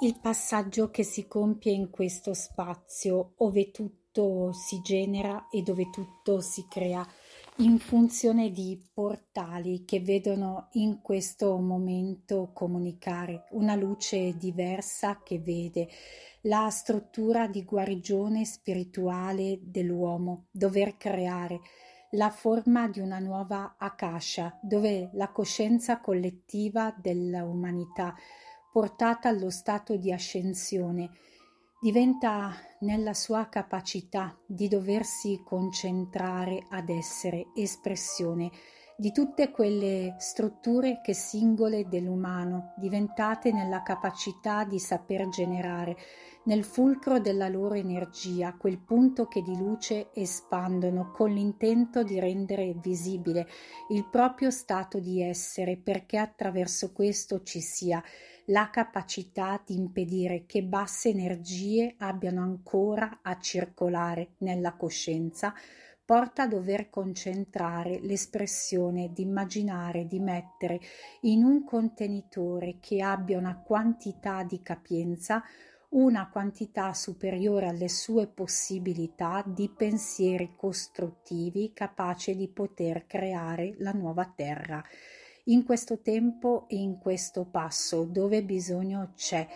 Il passaggio che si compie in questo spazio, ove tutto si genera e dove tutto si crea, in funzione di portali che vedono in questo momento comunicare. Una luce diversa che vede la struttura di guarigione spirituale dell'uomo, dover creare la forma di una nuova Akasha, dove la coscienza collettiva dell'umanità, portata allo stato di ascensione, diventa nella sua capacità di doversi concentrare ad essere espressione di tutte quelle strutture che singole dell'umano, diventate nella capacità di saper generare, nel fulcro della loro energia, quel punto che di luce espandono con l'intento di rendere visibile il proprio stato di essere, perché attraverso questo ci sia la capacità di impedire che basse energie abbiano ancora a circolare nella coscienza, porta a dover concentrare l'espressione di immaginare di mettere in un contenitore che abbia una quantità di capienza una quantità superiore alle sue possibilità di pensieri costruttivi capace di poter creare la nuova terra. In questo tempo e in questo passo dove bisogno c'è,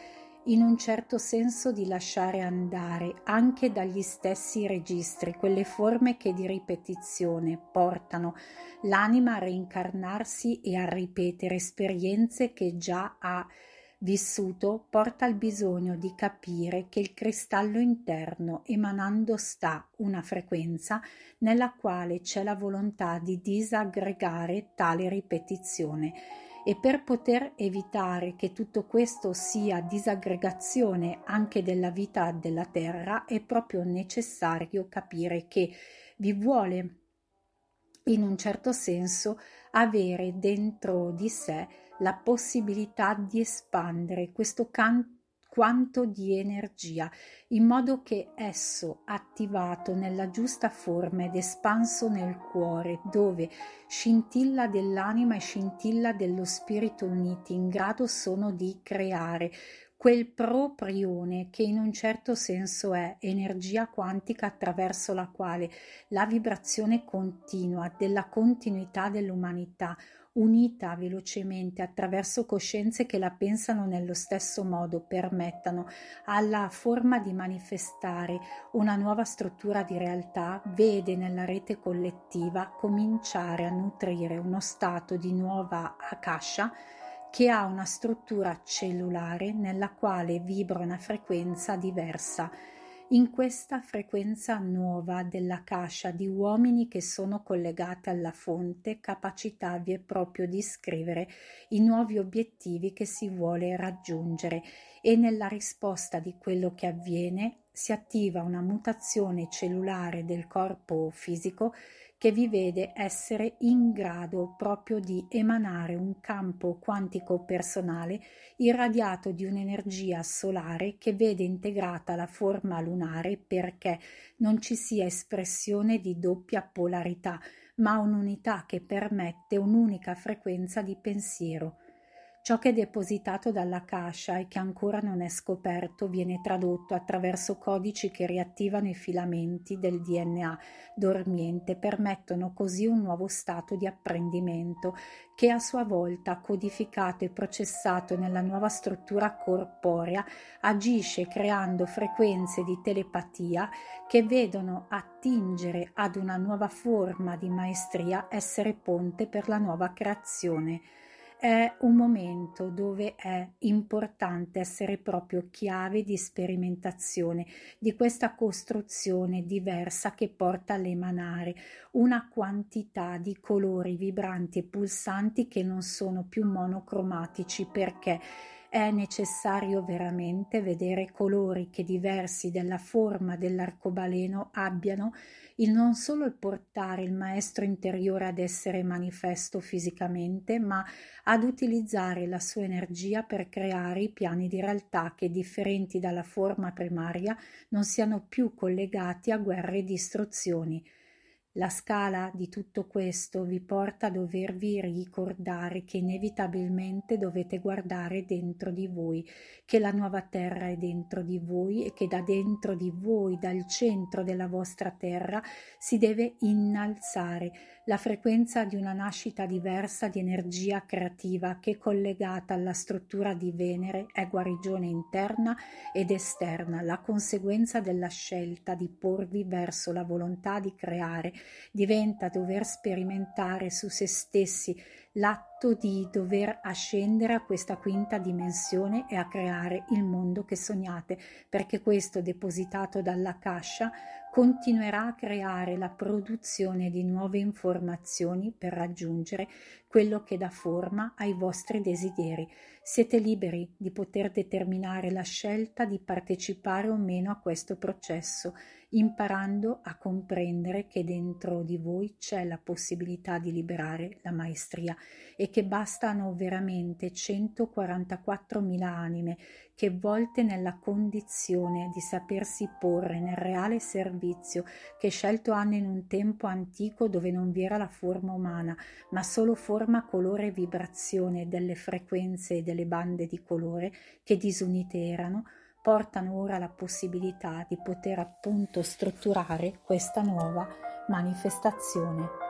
in un certo senso di lasciare andare anche dagli stessi registri quelle forme che di ripetizione portano l'anima a reincarnarsi e a ripetere esperienze che già ha vissuto porta al bisogno di capire che il cristallo interno emanando sta una frequenza nella quale c'è la volontà di disaggregare tale ripetizione e per poter evitare che tutto questo sia disaggregazione anche della vita della terra è proprio necessario capire che vi vuole in un certo senso avere dentro di sé la possibilità di espandere questo can- quanto di energia, in modo che esso, attivato nella giusta forma ed espanso nel cuore, dove scintilla dell'anima e scintilla dello spirito uniti, in grado sono di creare quel proprione che in un certo senso è energia quantica attraverso la quale la vibrazione continua della continuità dell'umanità unita velocemente attraverso coscienze che la pensano nello stesso modo, permettano alla forma di manifestare una nuova struttura di realtà, vede nella rete collettiva cominciare a nutrire uno stato di nuova akasha che ha una struttura cellulare nella quale vibra una frequenza diversa. In questa frequenza nuova della cascia di uomini che sono collegati alla fonte, capacità vi è proprio di scrivere i nuovi obiettivi che si vuole raggiungere e nella risposta di quello che avviene si attiva una mutazione cellulare del corpo fisico che vi vede essere in grado proprio di emanare un campo quantico personale irradiato di un'energia solare che vede integrata la forma lunare perché non ci sia espressione di doppia polarità, ma un'unità che permette un'unica frequenza di pensiero. Ciò che è depositato dalla cascia e che ancora non è scoperto viene tradotto attraverso codici che riattivano i filamenti del DNA dormiente, permettono così un nuovo stato di apprendimento che a sua volta, codificato e processato nella nuova struttura corporea, agisce creando frequenze di telepatia che vedono attingere ad una nuova forma di maestria essere ponte per la nuova creazione è un momento dove è importante essere proprio chiave di sperimentazione di questa costruzione diversa che porta all'emanare una quantità di colori vibranti e pulsanti che non sono più monocromatici perché è necessario veramente vedere colori che diversi dalla forma dell'arcobaleno abbiano il non solo il portare il maestro interiore ad essere manifesto fisicamente, ma ad utilizzare la sua energia per creare i piani di realtà che, differenti dalla forma primaria, non siano più collegati a guerre e distruzioni. La scala di tutto questo vi porta a dovervi ricordare che inevitabilmente dovete guardare dentro di voi, che la nuova terra è dentro di voi e che da dentro di voi, dal centro della vostra terra, si deve innalzare la frequenza di una nascita diversa di energia creativa che collegata alla struttura di Venere è guarigione interna ed esterna, la conseguenza della scelta di porvi verso la volontà di creare diventa dover sperimentare su se stessi l'atto di dover ascendere a questa quinta dimensione e a creare il mondo che sognate, perché questo depositato dalla cascia continuerà a creare la produzione di nuove informazioni per raggiungere quello che dà forma ai vostri desideri. Siete liberi di poter determinare la scelta di partecipare o meno a questo processo imparando a comprendere che dentro di voi c'è la possibilità di liberare la maestria e che bastano veramente 144.000 anime che volte nella condizione di sapersi porre nel reale servizio che scelto hanno in un tempo antico dove non vi era la forma umana, ma solo forma, colore e vibrazione delle frequenze e delle bande di colore che disunite erano, portano ora la possibilità di poter appunto strutturare questa nuova manifestazione.